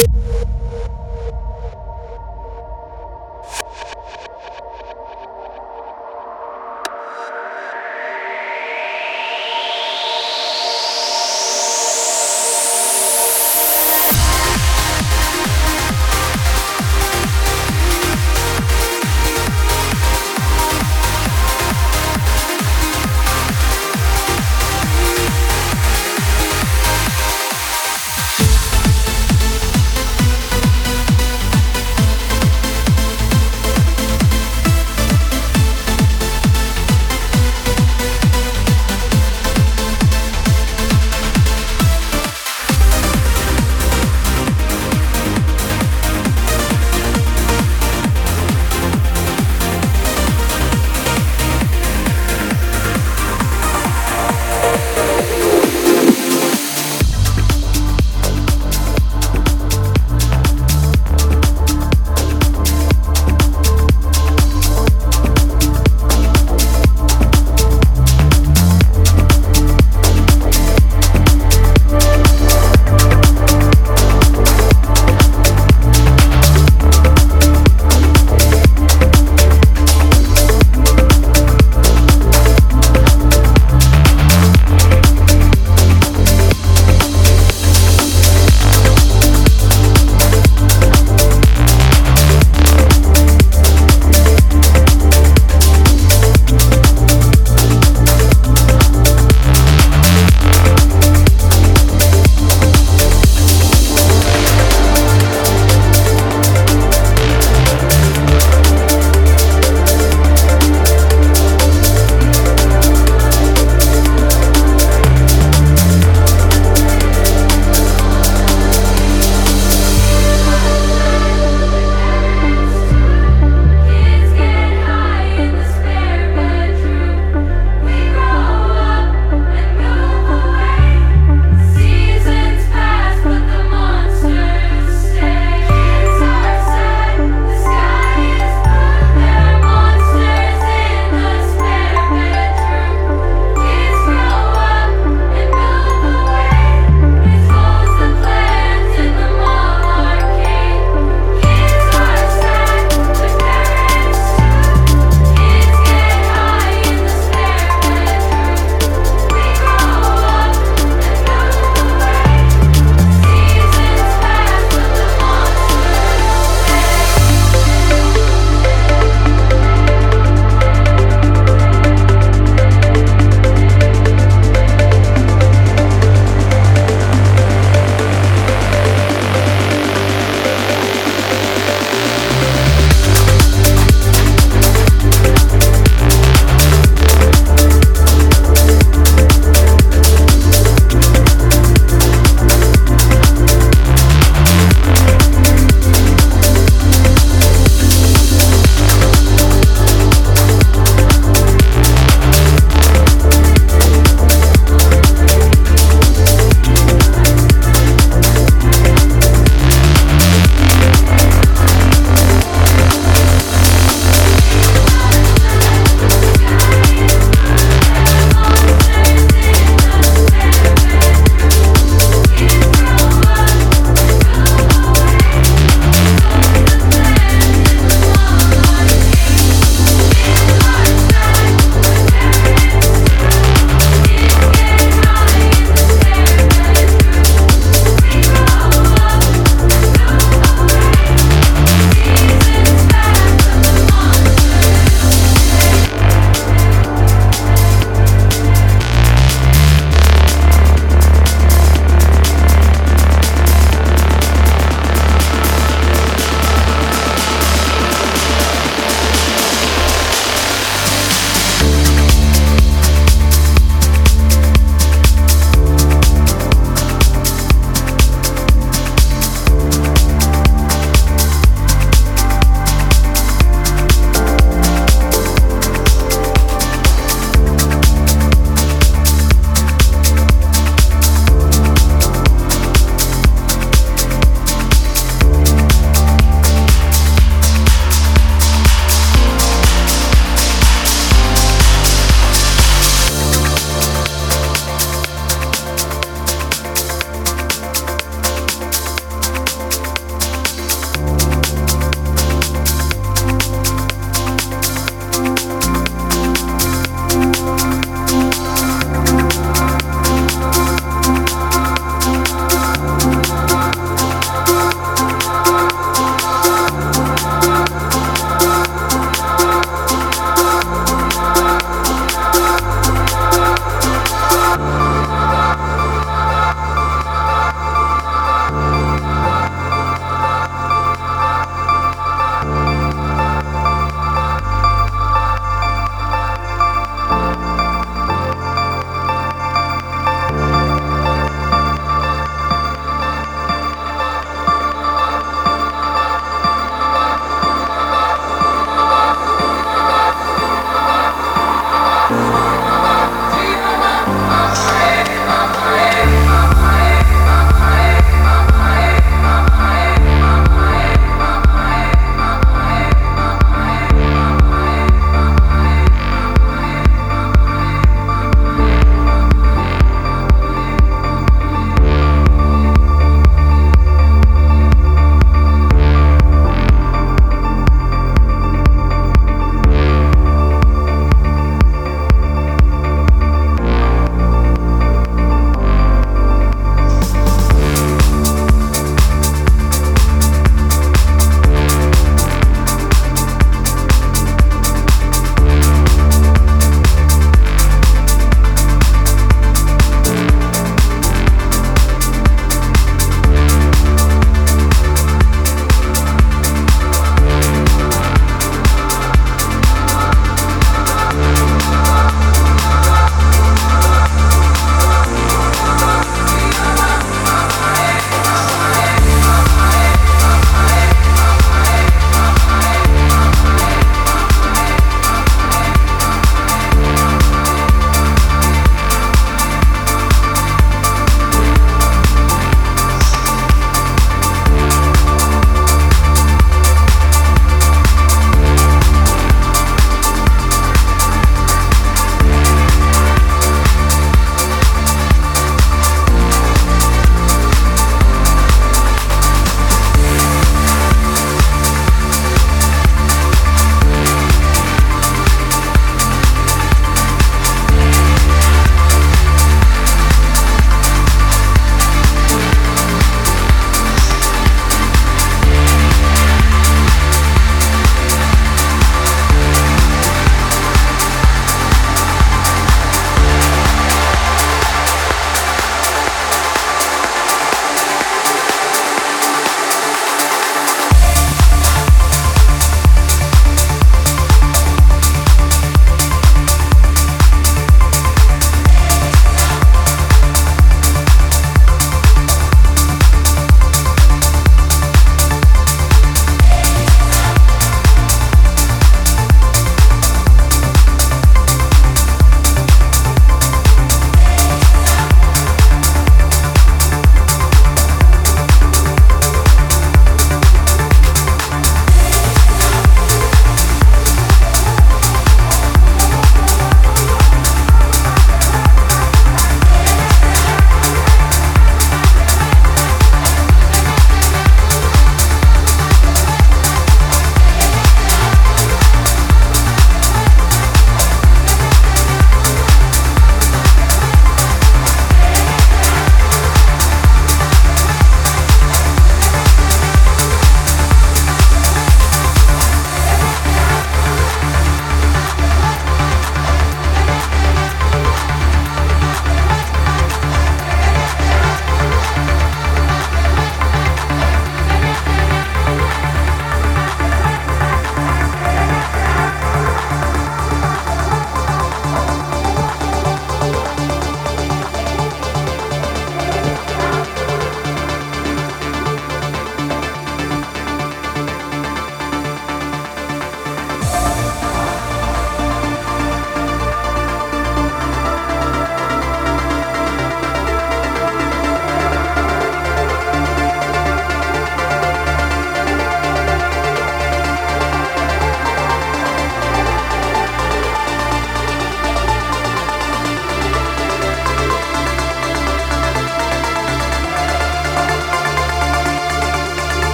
you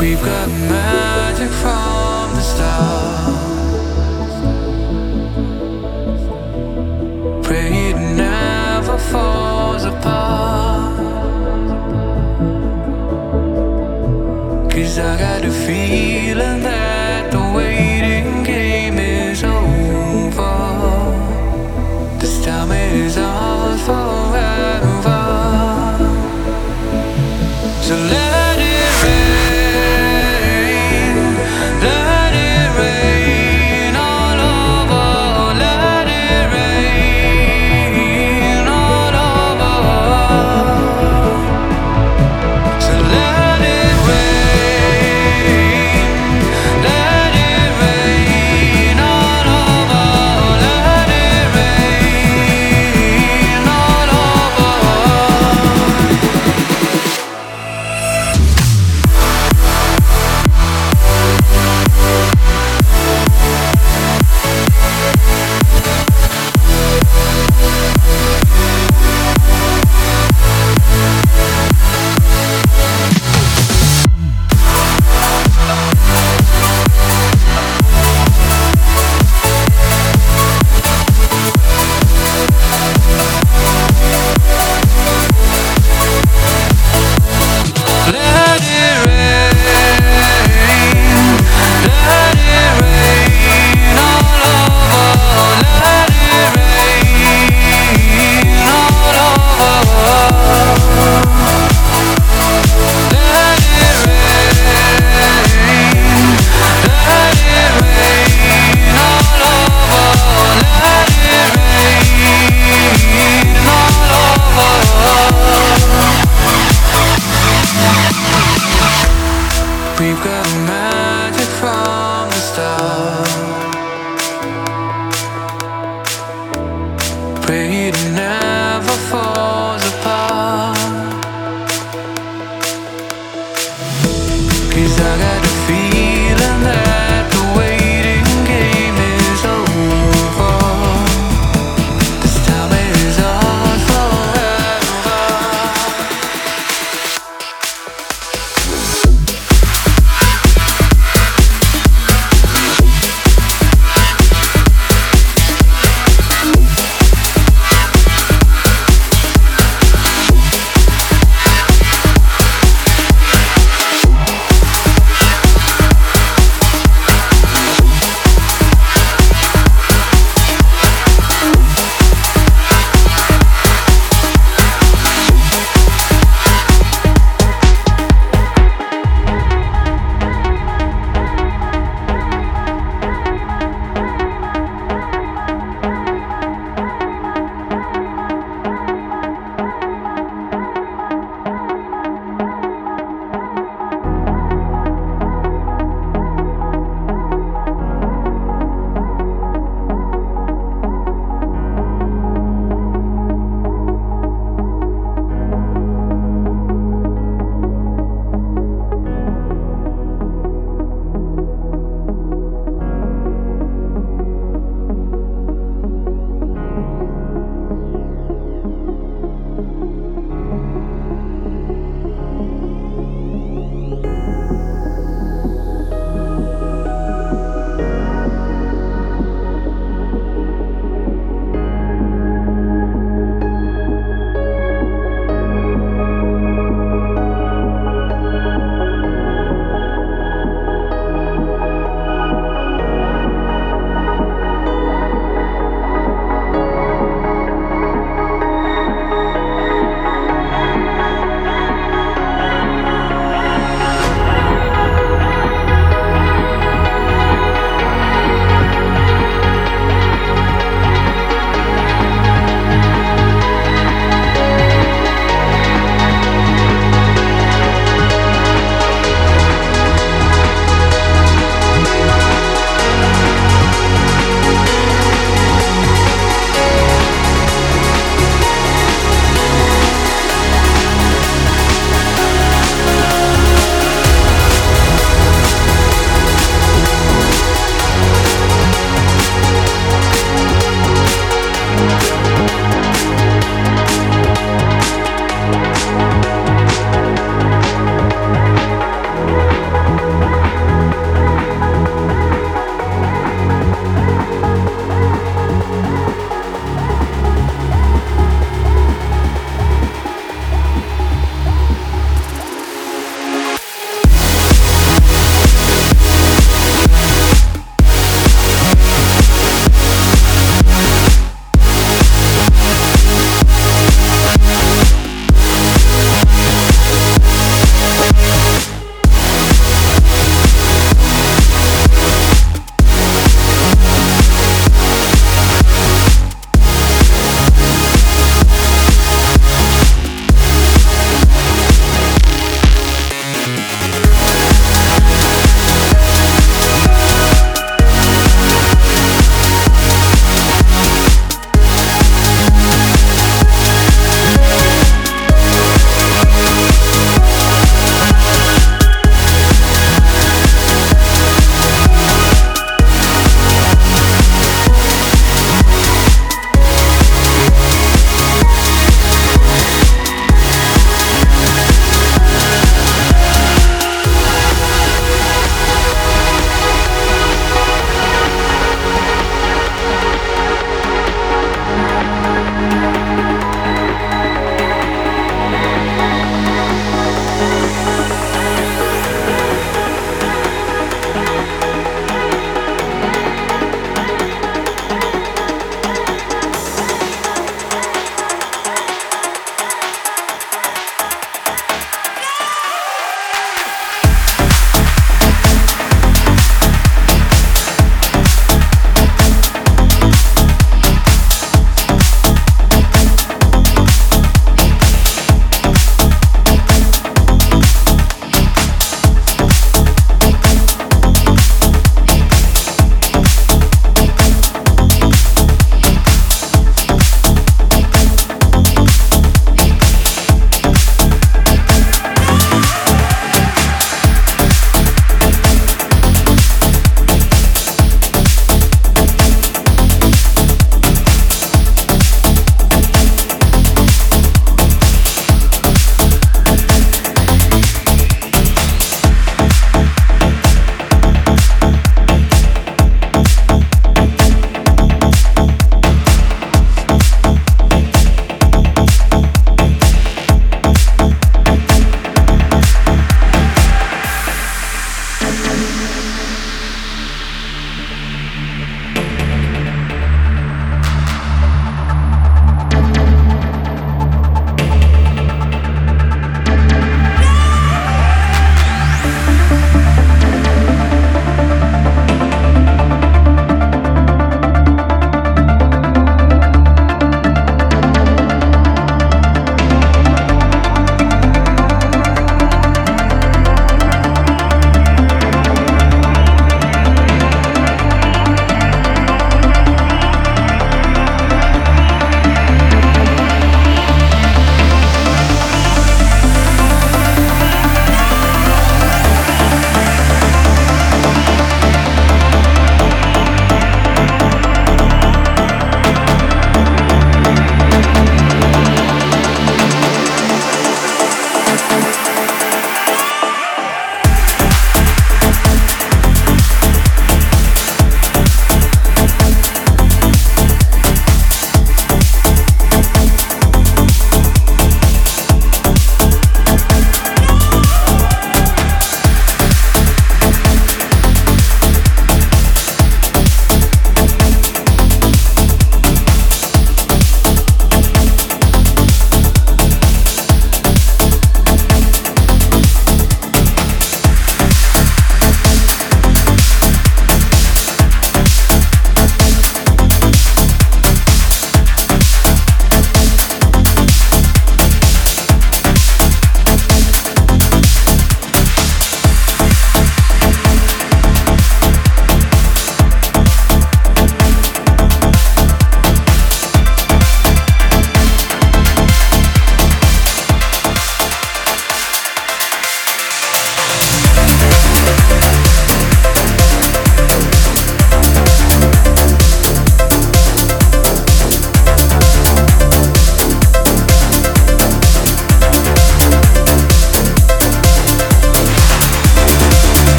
We've got magic